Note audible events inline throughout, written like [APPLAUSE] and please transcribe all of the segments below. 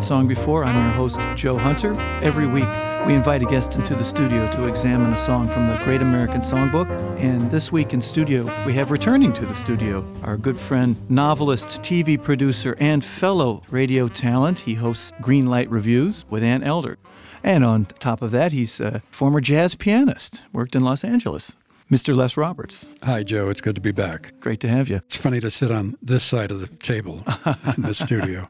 That song before. I'm your host, Joe Hunter. Every week, we invite a guest into the studio to examine a song from the Great American Songbook. And this week in studio, we have returning to the studio our good friend, novelist, TV producer, and fellow radio talent. He hosts Greenlight Reviews with Ann Elder. And on top of that, he's a former jazz pianist, worked in Los Angeles. Mr. Les Roberts. Hi, Joe. It's good to be back. Great to have you. It's funny to sit on this side of the table in the [LAUGHS] studio.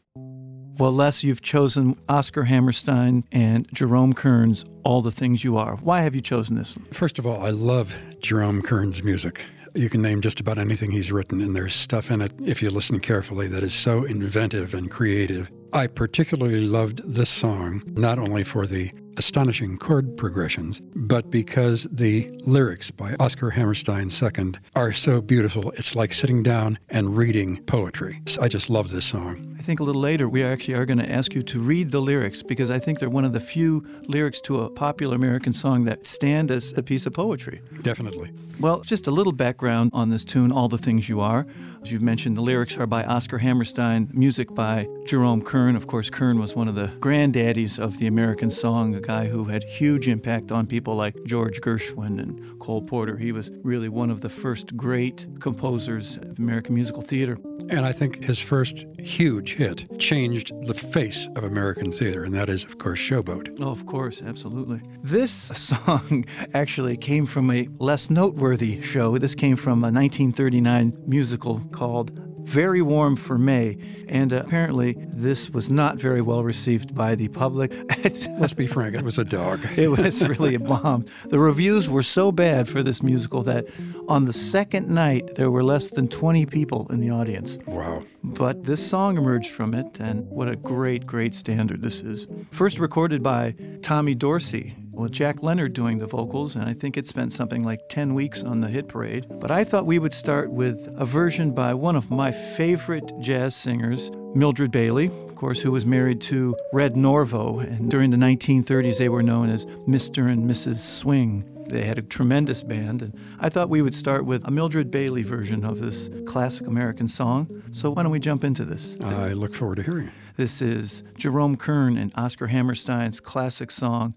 Well, Les, you've chosen Oscar Hammerstein and Jerome Kern's All the Things You Are. Why have you chosen this? First of all, I love Jerome Kern's music. You can name just about anything he's written, and there's stuff in it, if you listen carefully, that is so inventive and creative. I particularly loved this song, not only for the astonishing chord progressions, but because the lyrics by Oscar Hammerstein II are so beautiful, it's like sitting down and reading poetry. I just love this song. Think a little later we actually are going to ask you to read the lyrics because I think they're one of the few lyrics to a popular American song that stand as a piece of poetry. Definitely. Well, just a little background on this tune, All the Things You Are. As you've mentioned, the lyrics are by Oscar Hammerstein, music by Jerome Kern. Of course, Kern was one of the granddaddies of the American song, a guy who had huge impact on people like George Gershwin and Cole Porter. He was really one of the first great composers of American musical theater. And I think his first huge hit changed the face of American theater, and that is, of course, Showboat. Oh, of course, absolutely. This song actually came from a less noteworthy show. This came from a 1939 musical called very warm for May, and uh, apparently this was not very well received by the public. [LAUGHS] Let's be frank, it was a dog. it was really a bomb. The reviews were so bad for this musical that on the second night there were less than 20 people in the audience. Wow. But this song emerged from it, and what a great, great standard this is. First recorded by Tommy Dorsey with Jack Leonard doing the vocals, and I think it spent something like 10 weeks on the hit parade. But I thought we would start with a version by one of my favorite jazz singers, Mildred Bailey, of course, who was married to Red Norvo, and during the 1930s they were known as Mr. and Mrs. Swing. They had a tremendous band, and I thought we would start with a Mildred Bailey version of this classic American song. So why don't we jump into this? I look forward to hearing it. This is Jerome Kern and Oscar Hammerstein's classic song,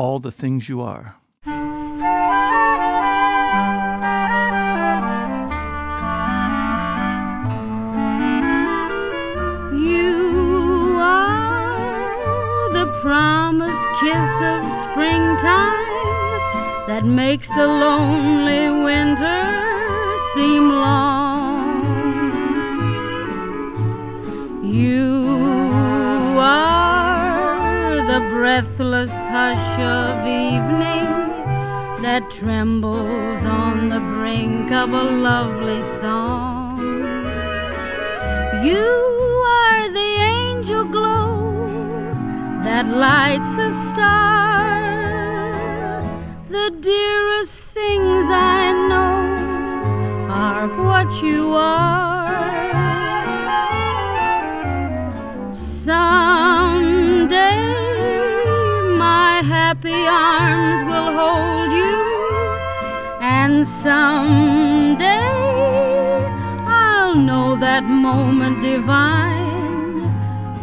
all the things you are. You are the promised kiss of springtime that makes the lonely winter seem long. You breathless hush of evening that trembles on the brink of a lovely song. You are the angel glow that lights a star. The dearest things I know are what you are. Someday happy arms will hold you, and someday I'll know that moment divine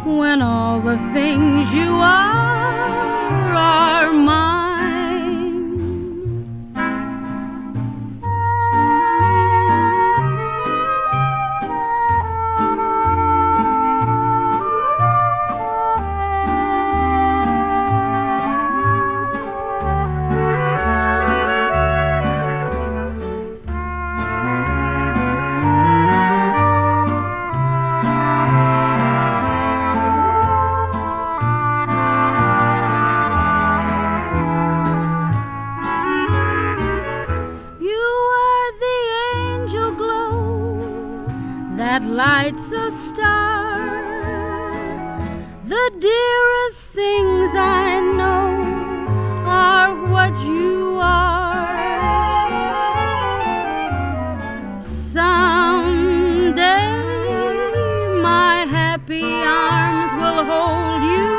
when all the things you are are mine. That lights a star. The dearest things I know are what you are. Someday my happy arms will hold you,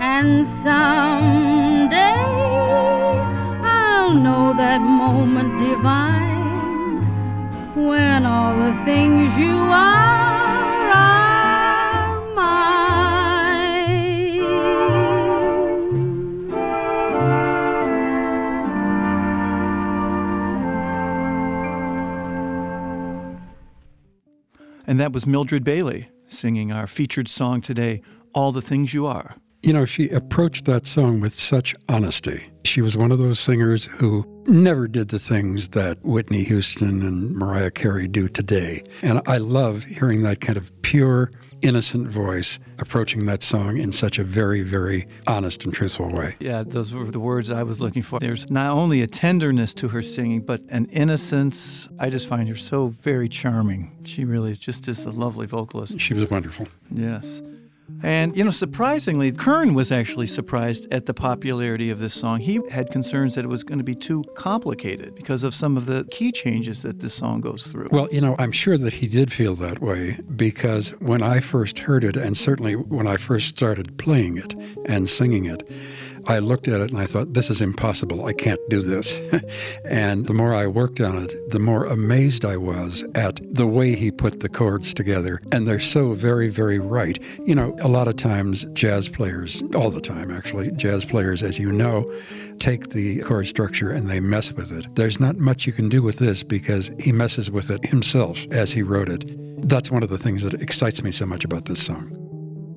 and someday I'll know that moment divine when the things you are are mine. And that was Mildred Bailey singing our featured song today, All the Things You Are. You know, she approached that song with such honesty. She was one of those singers who never did the things that Whitney Houston and Mariah Carey do today. And I love hearing that kind of pure, innocent voice approaching that song in such a very, very honest and truthful way. Yeah, those were the words I was looking for. There's not only a tenderness to her singing, but an innocence. I just find her so very charming. She really just is a lovely vocalist. She was wonderful. Yes. And, you know, surprisingly, Kern was actually surprised at the popularity of this song. He had concerns that it was going to be too complicated because of some of the key changes that this song goes through. Well, you know, I'm sure that he did feel that way because when I first heard it, and certainly when I first started playing it and singing it, I looked at it and I thought, this is impossible. I can't do this. [LAUGHS] and the more I worked on it, the more amazed I was at the way he put the chords together. And they're so very, very right. You know, a lot of times jazz players, all the time actually, jazz players, as you know, take the chord structure and they mess with it. There's not much you can do with this because he messes with it himself as he wrote it. That's one of the things that excites me so much about this song.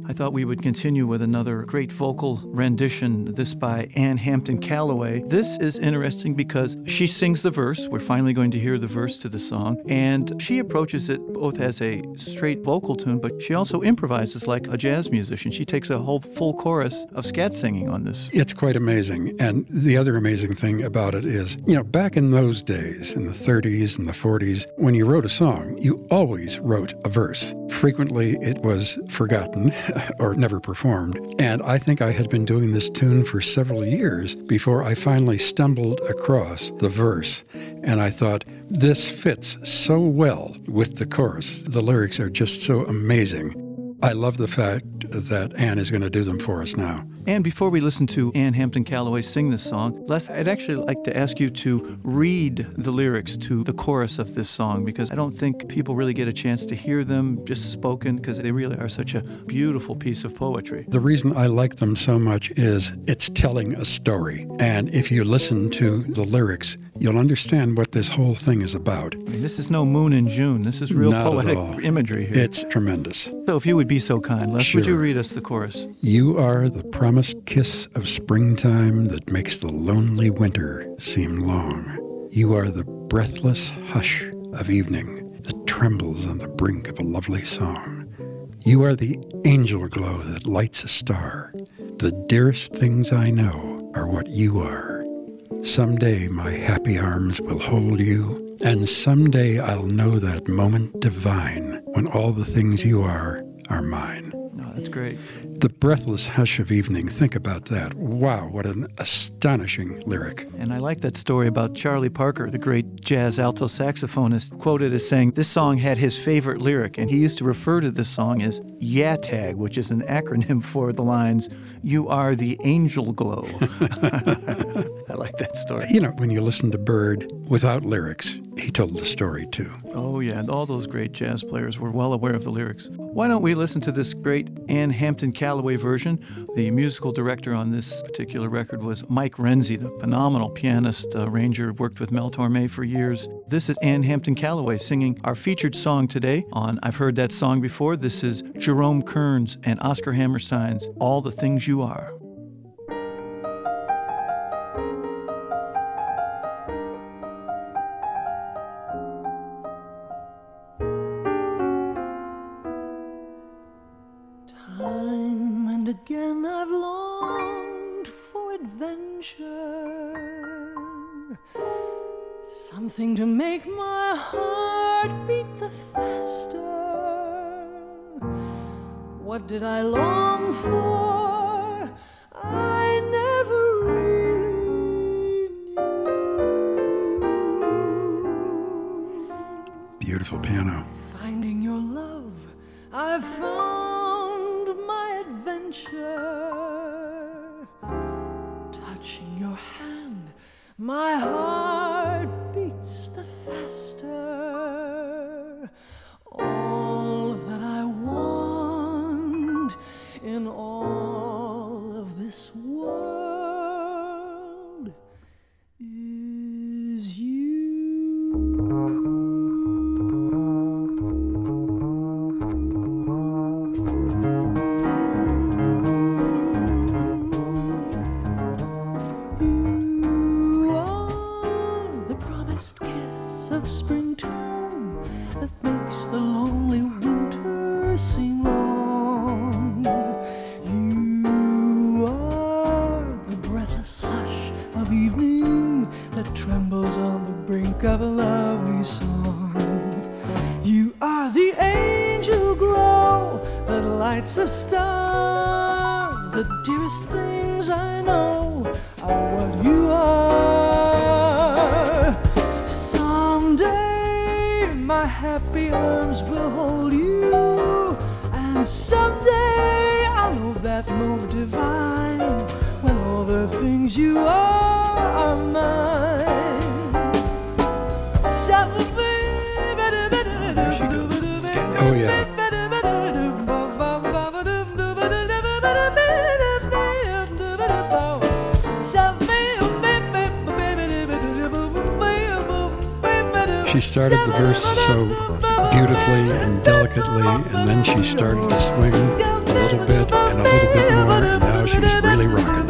I thought we would continue with another great vocal rendition, this by Ann Hampton Callaway. This is interesting because she sings the verse. We're finally going to hear the verse to the song. And she approaches it both as a straight vocal tune, but she also improvises like a jazz musician. She takes a whole full chorus of scat singing on this. It's quite amazing. And the other amazing thing about it is, you know, back in those days, in the 30s and the 40s, when you wrote a song, you always wrote a verse. Frequently, it was forgotten [LAUGHS] or never performed. And I think I had been doing this tune for several years before I finally stumbled across the verse. And I thought, this fits so well with the chorus. The lyrics are just so amazing. I love the fact that Ann is going to do them for us now. And before we listen to Ann Hampton Callaway sing this song, Les, I'd actually like to ask you to read the lyrics to the chorus of this song because I don't think people really get a chance to hear them just spoken because they really are such a beautiful piece of poetry. The reason I like them so much is it's telling a story. And if you listen to the lyrics, you'll understand what this whole thing is about. This is no moon in June. This is real Not poetic imagery here. It's tremendous. so if you would be so kind, Les, would you read us the chorus? You are the promised kiss of springtime that makes the lonely winter seem long. You are the breathless hush of evening that trembles on the brink of a lovely song. You are the angel glow that lights a star. The dearest things I know are what you are. Someday my happy arms will hold you, and someday I'll know that moment divine when all the things you are are mine. No, that's great. The breathless hush of evening. Think about that. Wow, what an astonishing lyric. And I like that story about Charlie Parker, the great jazz alto saxophonist, quoted as saying this song had his favorite lyric, and he used to refer to this song as YATAG, which is an acronym for the lines, You are the angel glow. [LAUGHS] I like that story. You know, when you listen to Bird without lyrics, he told the story too. Oh, yeah, and all those great jazz players were well aware of the lyrics. Why don't we listen to this great Ann Hampton Callaway version? The musical director on this particular record was Mike Renzi, the phenomenal pianist, uh, arranger, worked with Mel Torme for years. This is Ann Hampton Callaway singing our featured song today on I've Heard That Song Before. This is Jerome Kern's and Oscar Hammerstein's All the Things You Are. Something to make my heart beat the faster. What did I long for? She started the verse so beautifully and delicately, and then she started to swing a little bit and a little bit more, and now she's really rocking.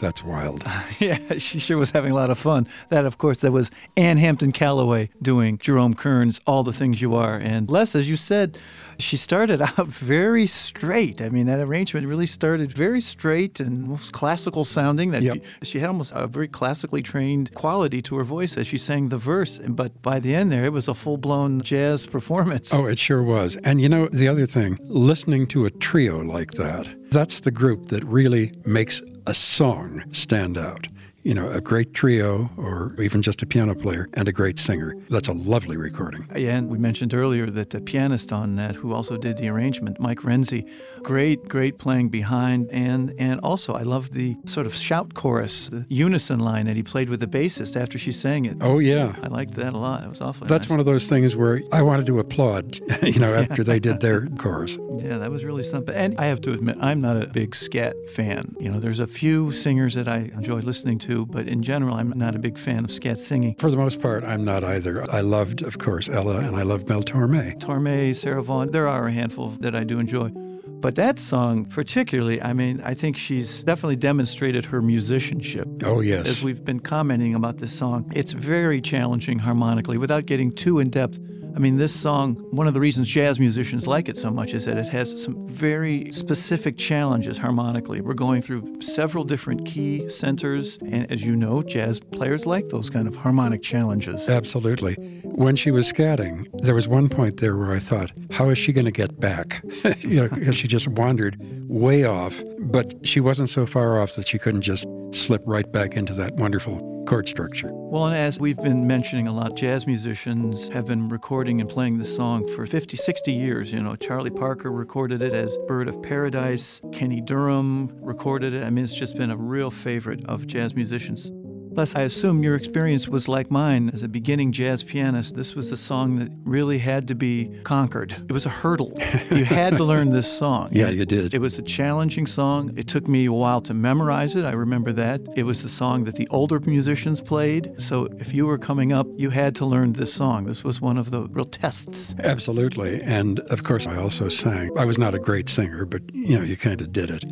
That's wild. [LAUGHS] Yeah, she sure was having a lot of fun. That, of course, that was Ann Hampton Callaway doing Jerome Kern's All the Things You Are. And Les, as you said, she started [LAUGHS] out very straight. I mean, that arrangement really started very straight and almost classical sounding. That Yep. She had almost a very classically trained quality to her voice as she sang the verse. But by the end there, it was a full blown jazz performance. Oh, it sure was. And you know, the other thing, listening to a trio like that, that's the group that really makes a song stand out. You know, a great trio or even just a piano player and a great singer. That's a lovely recording. Yeah, and we mentioned earlier that the pianist on that, who also did the arrangement, Mike Renzi, great, great playing behind, and and also I love the sort of shout chorus, the unison line that he played with the bassist after she sang it. Oh, yeah. I liked that a lot. It was awfully That's nice. one of those things where I wanted to applaud, [LAUGHS] you know, [LAUGHS] after they did their chorus. Yeah, that was really something. And I have to admit, I'm not a big scat fan. You know, there's a few singers that I enjoy listening to, but in general, I'm not a big fan of scat singing. For the most part, I'm not either. I loved, of course, Ella, and I loved Mel Torme. Torme, Sarah Vaughan, there are a handful that I do enjoy. But that song, particularly, I mean, I think she's definitely demonstrated her musicianship. Oh, yes. As we've been commenting about this song, it's very challenging harmonically without getting too in depth. I mean, this song, one of the reasons jazz musicians like it so much is that it has some very specific challenges harmonically. We're going through several different key centers, and as you know, jazz players like those kind of harmonic challenges. Absolutely. When she was scatting, there was one point there where I thought, how is she going to get back? [LAUGHS] you know, because she just wandered way off, but she wasn't so far off that she couldn't just slip right back into that wonderful chord structure. Well, and as we've been mentioning a lot, jazz musicians have been recording and playing this song for 50, 60 years. You know, Charlie Parker recorded it as Bird of Paradise, Kenny Dorham recorded it. I mean, it's just been a real favorite of jazz musicians. Plus, I assume your experience was like mine as a beginning jazz pianist. This was a song that really had to be conquered. It was a hurdle. you had to learn this song. [LAUGHS] Yeah, you did. It was a challenging song. It took me a while to memorize it. I remember that. It was the song that the older musicians played. So if you were coming up, you had to learn this song. This was one of the real tests. Absolutely. And of course, I also sang. I was not a great singer, but you know, you kind of did it.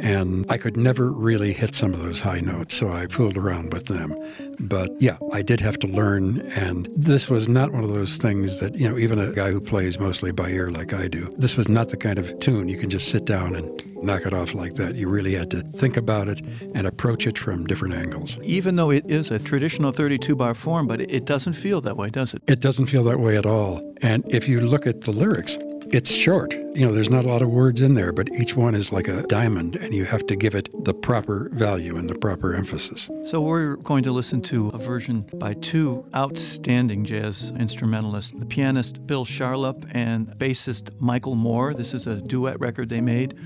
And I could never really hit some of those high notes, so I fooled around with them. But yeah, I did have to learn, and this was not one of those things that, you know, even a guy who plays mostly by ear like I do, this was not the kind of tune you can just sit down and knock it off like that. You really had to think about it and approach it from different angles. Even though it is a traditional 32 bar form, but it doesn't feel that way, does it? It doesn't feel that way at all. And if you look at the lyrics, it's short. You know, there's not a lot of words in there, but each one is like a diamond, and you have to give it the proper value and the proper emphasis. So, we're going to listen to a version by two outstanding jazz instrumentalists the pianist Bill Charlap and bassist Michael Moore. This is a duet record they made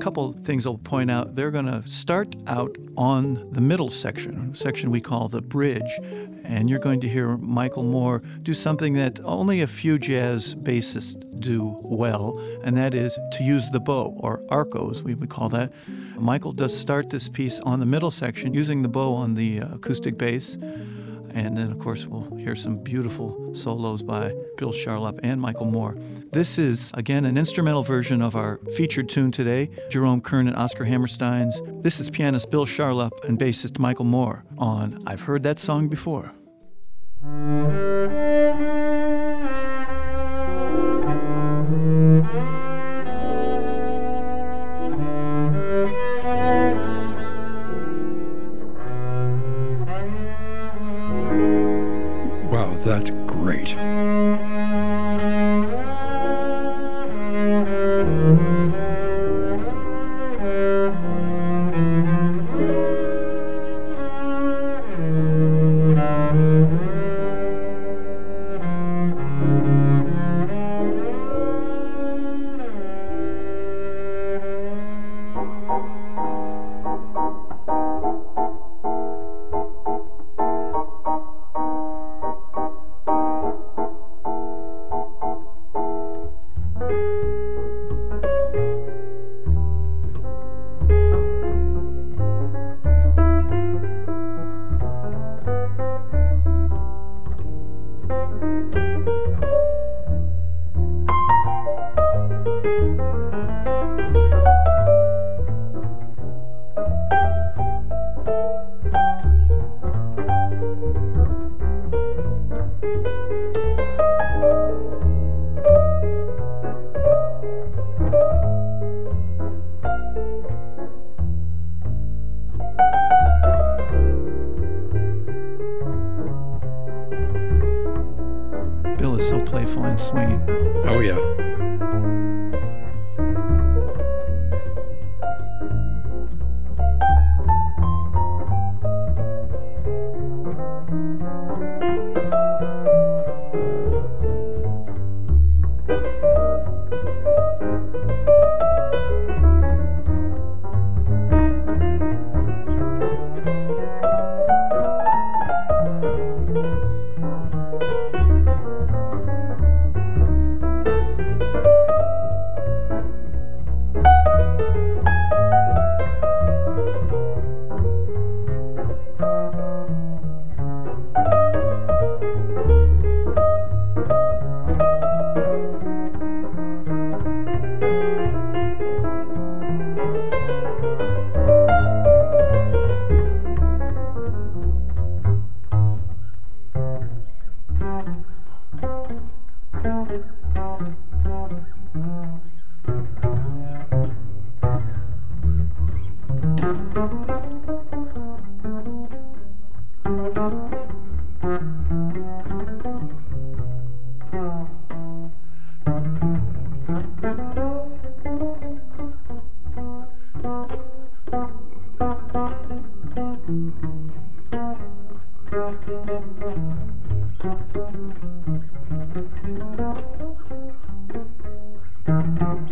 couple things I'll point out. They're going to start out on the middle section, section we call the bridge, and you're going to hear Michael Moore do something that only a few jazz bassists do well, and that is to use the bow, or arco as we would call that. Michael does start this piece on the middle section using the bow on the uh, acoustic bass. And then, of course, we'll hear some beautiful solos by Bill Charlap and Michael Moore. This is, again, an instrumental version of our featured tune today, Jerome Kern and Oscar Hammerstein's. This is pianist Bill Charlap and bassist Michael Moore on I've Heard That Song Before. That's great.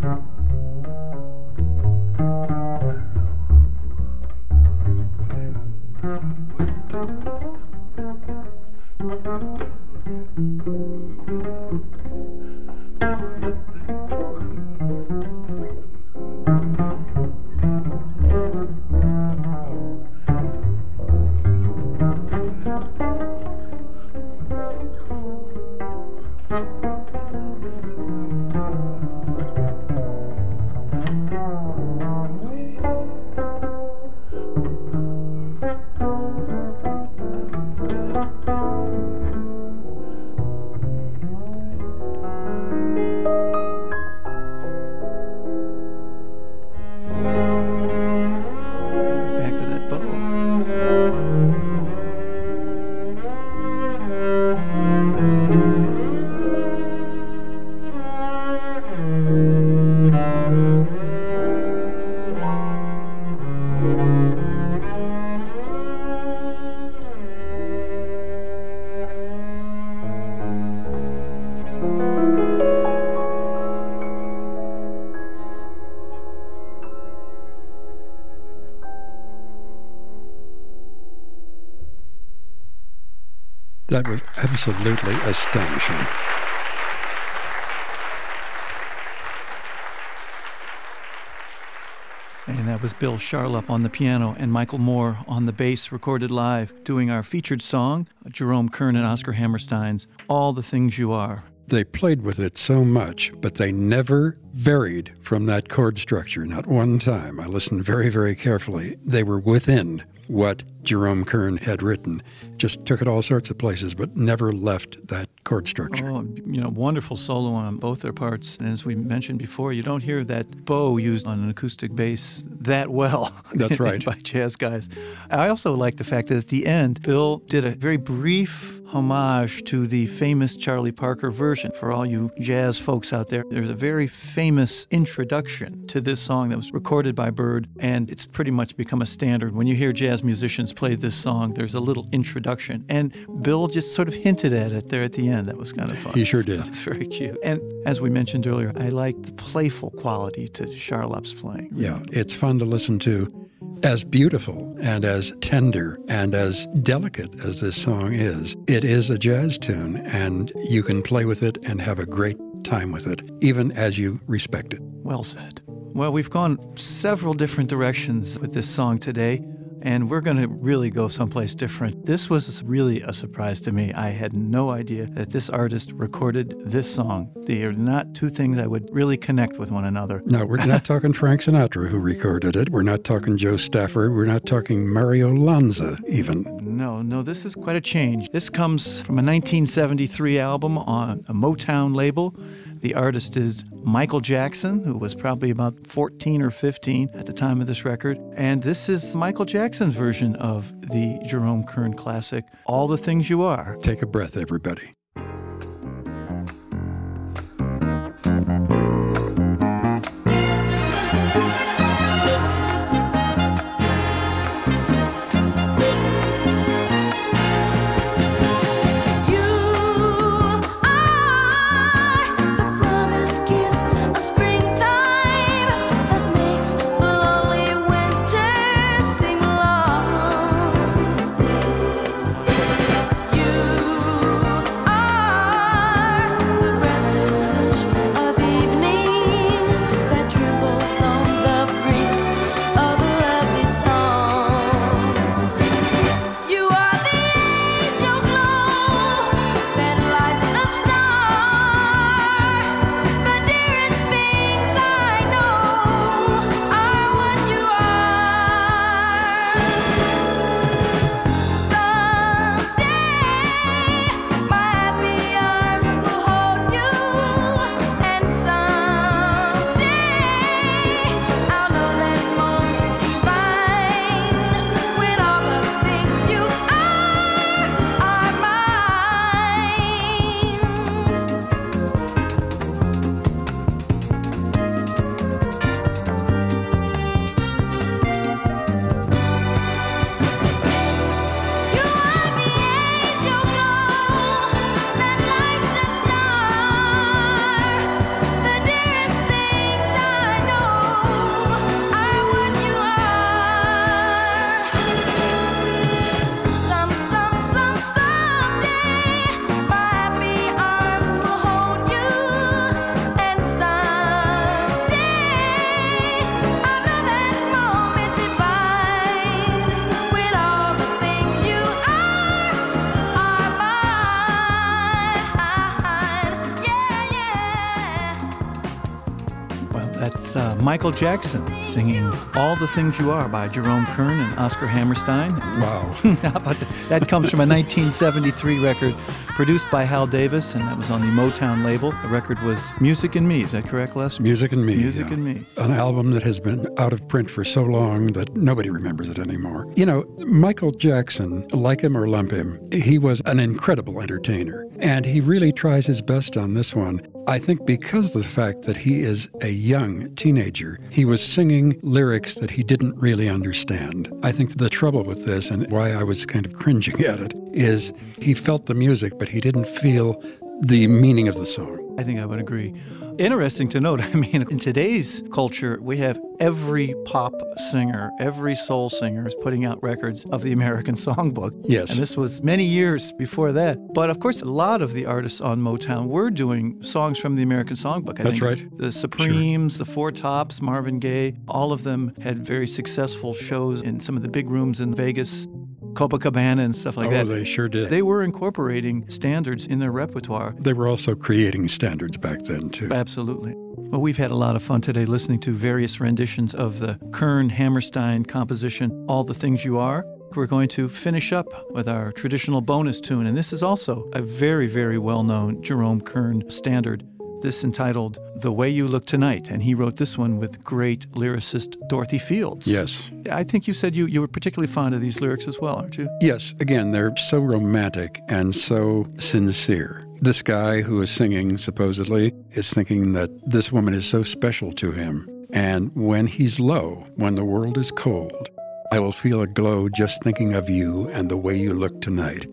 Yeah. That was absolutely astonishing. And that was Bill Charlap on the piano and Michael Moore on the bass, recorded live, doing our featured song, Jerome Kern and Oscar Hammerstein's All the Things You Are. They played with it so much, but they never varied from that chord structure, not one time. I listened very, very carefully. They were within what Jerome Kern had written, just took it all sorts of places, but never left that chord structure. Oh, you know, wonderful solo on both their parts. And as we mentioned before, you don't hear that bow used on an acoustic bass that well. [LAUGHS] That's right. [LAUGHS] by jazz guys. I also like the fact that at the end, Bill did a very brief homage to the famous Charlie Parker version. For all you jazz folks out there, there's a very famous introduction to this song that was recorded by Bird, and it's pretty much become a standard. When you hear jazz musicians play this song, there's a little introduction. And Bill just sort of hinted at it there at the end. That was kind of fun. He sure did. [LAUGHS] It's very cute. And as we mentioned earlier, I like the playful quality to Charlap's playing. Yeah, it's fun to listen to. As beautiful and as tender and as delicate as this song is, it is a jazz tune, and you can play with it and have a great time with it, even as you respect it. Well said. Well, we've gone several different directions with this song today, and we're going to really go someplace different. This was really a surprise to me. I had no idea that this artist recorded this song. They are not two things I would really connect with one another. No, we're not [LAUGHS] talking Frank Sinatra who recorded it. We're not talking Jo Stafford. We're not talking Mario Lanza, even. No, no, this is quite a change. This comes from a 1973 album on a Motown label. The artist is Michael Jackson, who was probably about 14 or 15 at the time of this record. And this is Michael Jackson's version of the Jerome Kern classic, All the Things You Are. Take a breath, everybody. Michael Jackson singing All the Things You Are by Jerome Kern and Oscar Hammerstein. Wow. [LAUGHS] That? That comes from a 1973 record produced by Hal Davis, and that was on the Motown label. The record was Music and Me. Is that correct, Les? Music and Me. Music yeah. and Me. An album that has been out of print for so long that nobody remembers it anymore. You know, Michael Jackson, like him or lump him, he was an incredible entertainer. And he really tries his best on this one. I think because of the fact that he is a young teenager, he was singing lyrics that he didn't really understand. I think the trouble with this, and why I was kind of cringing [LAUGHS] at it, is he felt the music, but he didn't feel the meaning of the song. I think I would agree. Interesting to note, [LAUGHS] I mean, in today's culture, we have every pop singer, every soul singer is putting out records of the American [LAUGHS] Songbook. Yes. And this was many years before that. But of course, a lot of the artists on Motown were doing songs from the American Songbook. I That's think right. The Supremes, the Four Tops, Marvin Gaye, all of them had very successful shows in some of the big rooms in Vegas, Copacabana, and stuff like that. oh, that. they sure did. They were incorporating standards in their repertoire. They were also creating standards back then, too. Absolutely. Well, we've had a lot of fun today listening to various renditions of the Kern Hammerstein composition, All the Things You Are. We're going to finish up with our traditional bonus tune, and this is also a very, very well known Jerome Kern standard. This entitled The Way You Look Tonight, and he wrote this one with great lyricist Dorothy Fields. Yes. I think you said you, you were particularly fond of these lyrics as well, aren't you? Yes, again, they're so romantic and so sincere. This guy who is singing, supposedly, is thinking that this woman is so special to him. And when he's low, when the world is cold, I will feel a glow just thinking of you and the way you look tonight.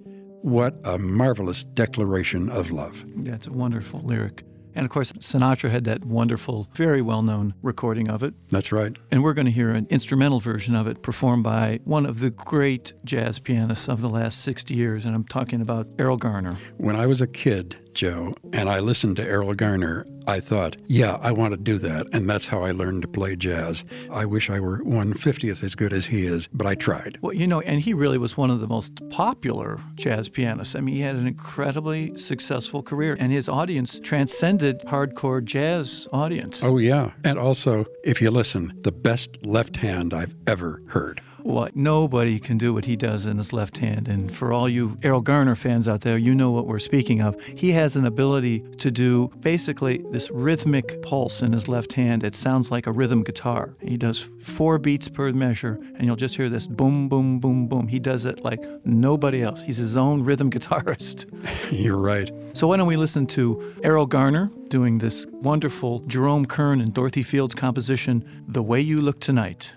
What a marvelous declaration of love. Yeah, it's a wonderful lyric. And of course, Sinatra had that wonderful, very well known recording of it. That's right. And we're going to hear an instrumental version of it performed by one of the great jazz pianists of the last 60 years. And I'm talking about Erroll Garner. When I was a kid, Joe, and I listened to Erroll Garner, I thought, yeah, I want to do that. And that's how I learned to play jazz. I wish I were 150th as good as he is, but I tried. Well, you know, and he really was one of the most popular jazz pianists. I mean, he had an incredibly successful career, and his audience transcended hardcore jazz audience. Oh, yeah. And also, if you listen, the best left hand I've ever heard. What nobody can do what he does in his left hand. And for all you Erroll Garner fans out there, you know what we're speaking of. He has an ability to do basically this rhythmic pulse in his left hand. It sounds like a rhythm guitar. He does four beats per measure, and you'll just hear this boom, boom, boom, boom. He does it like nobody else. He's his own rhythm guitarist. [LAUGHS] You're right. So why don't we listen to Erroll Garner doing this wonderful Jerome Kern and Dorothy Fields composition, The Way You Look Tonight.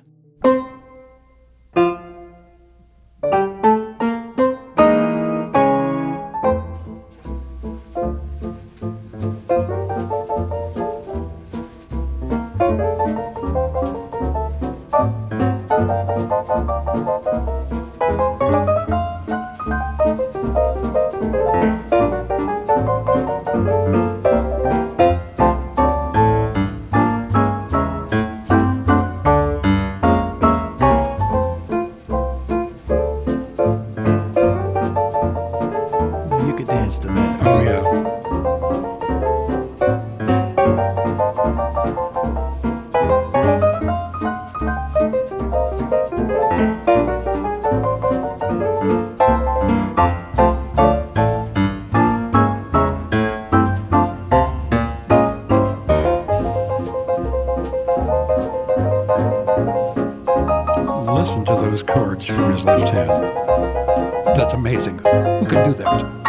His left hand. That's amazing. Who can do that?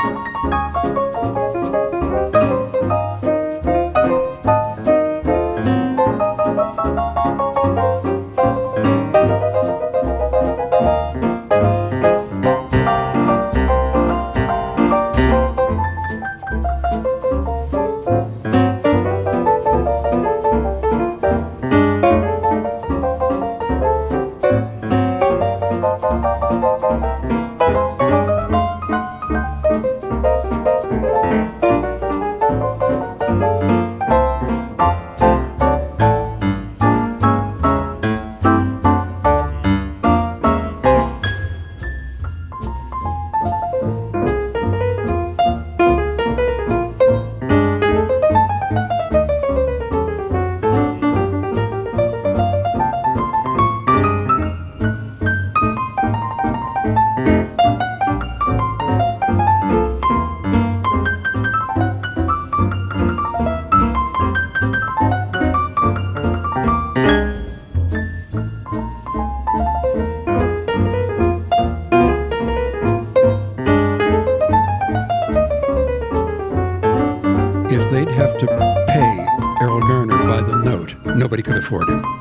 Nobody could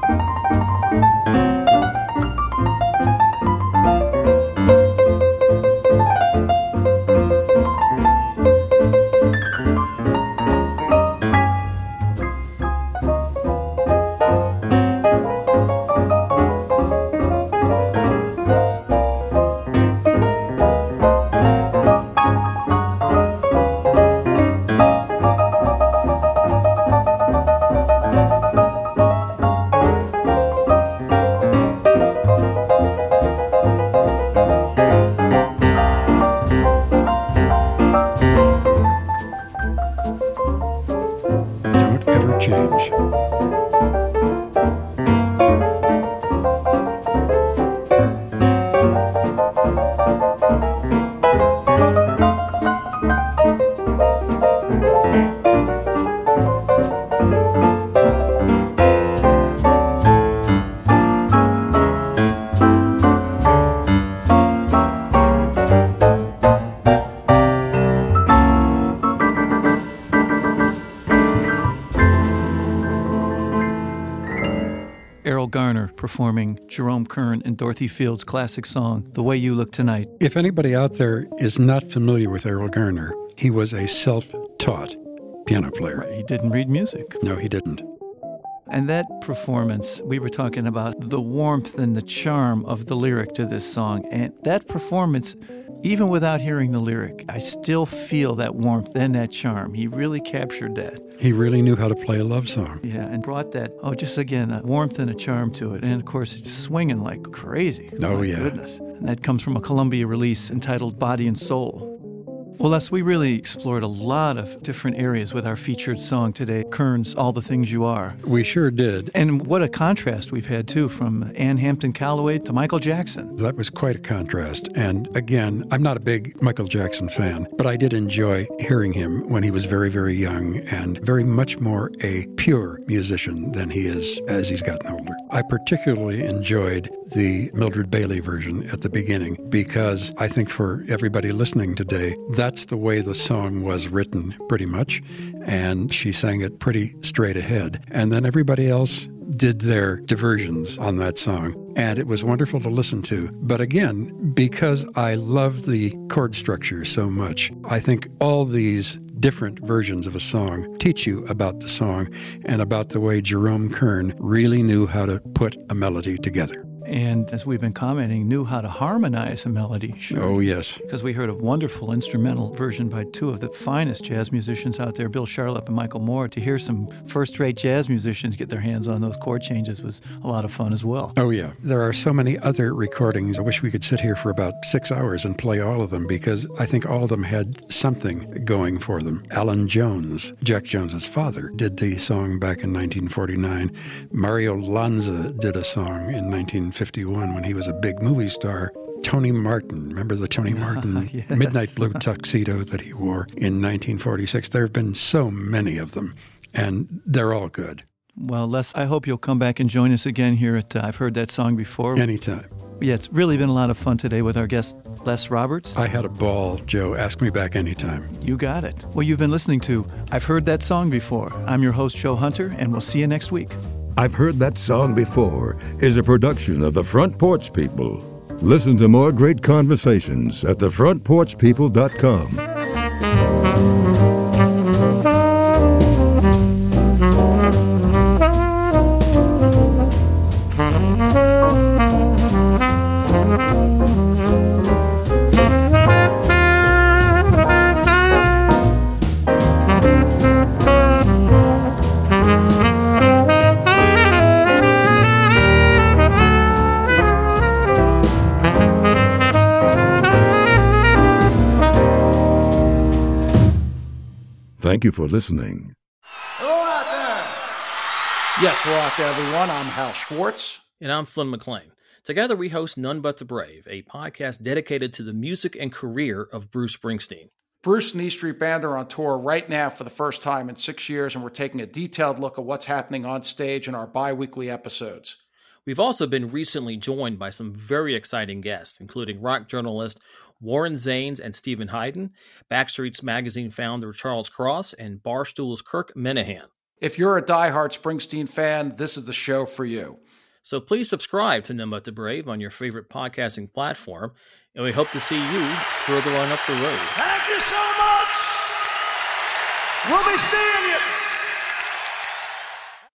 performing Jerome Kern and Dorothy Fields' classic song, The Way You Look Tonight. If anybody out there is not familiar with Erroll Garner, he was a self taught piano player. He didn't read music. No, he didn't. And that performance, we were talking about the warmth and the charm of the lyric to this song. And that performance, even without hearing the lyric, I still feel that warmth and that charm. He really captured that. He really knew how to play a love song. Yeah, and brought that, oh, just again, a warmth and a charm to it. And of course, it's swinging like crazy. Oh, My yeah. Goodness. And that comes from a Columbia release entitled Body and Soul. Well, Les, we really explored a lot of different areas with our featured song today, Kern's All the Things You Are. We sure did. And what a contrast we've had, too, from Ann Hampton Callaway to Michael Jackson. That was quite a contrast. And again, I'm not a big Michael Jackson fan, but I did enjoy hearing him when he was very, very young and very much more a pure musician than he is as he's gotten older. I particularly enjoyed the Mildred Bailey version at the beginning because I think for everybody listening today, that's the way the song was written pretty much. And she sang it pretty straight ahead. And then everybody else did their diversions on that song, and it was wonderful to listen to. But again, because I love the chord structure so much, I think all these different versions of a song teach you about the song and about the way Jerome Kern really knew how to put a melody together. And as we've been commenting, knew how to harmonize a melody. Oh, sure. Oh, yes. Because we heard a wonderful instrumental version by two of the finest jazz musicians out there, Bill Charlap and Michael Moore. To hear some first rate jazz musicians get their hands on those chord changes was a lot of fun as well. Oh, yeah. There are so many other recordings. I wish we could sit here for about six hours and play all of them because I think all of them had something going for them. Allan Jones, Jack Jones's father, did the song back in 1949. Mario Lanza did a song in 1951 when he was a big movie star. Tony Martin, remember the Tony [LAUGHS] Martin Yes. midnight blue tuxedo that he wore in 1946? There have been so many of them, and they're all good. Well, Les, I hope you'll come back and join us again here at uh, I've Heard That Song Before. Anytime. yeah, it's really been a lot of fun today with our guest, Les Roberts. I had a ball, Joe. Ask me back anytime. You got it. Well, you've been listening to I've Heard That Song Before. I'm your host, Joe Hunter, and we'll see you next week. I've Heard That Song Before is a production of the Front Porch People. Listen to more great conversations at thefrontporchpeople.com. Thank you for listening. Hello out there. Yes, hello out there, everyone. I'm Hal Schwartz. And I'm Flynn McLean. Together, we host None But the Brave, a podcast dedicated to the music and career of Bruce Springsteen. Bruce and E Street Band are on tour right now for the first time in six years, and we're taking a detailed look at what's happening on stage in our bi weekly episodes. We've also been recently joined by some very exciting guests, including rock journalist Warren Zanes and Steven Hyden, Backstreets Magazine founder Charles Cross, and Barstool's Kirk Minihane. If you're a diehard Springsteen fan, this is the show for you. So please subscribe to None But the Brave on your favorite podcasting platform, and we hope to see you further on up the road. Thank you so much. We'll be seeing you.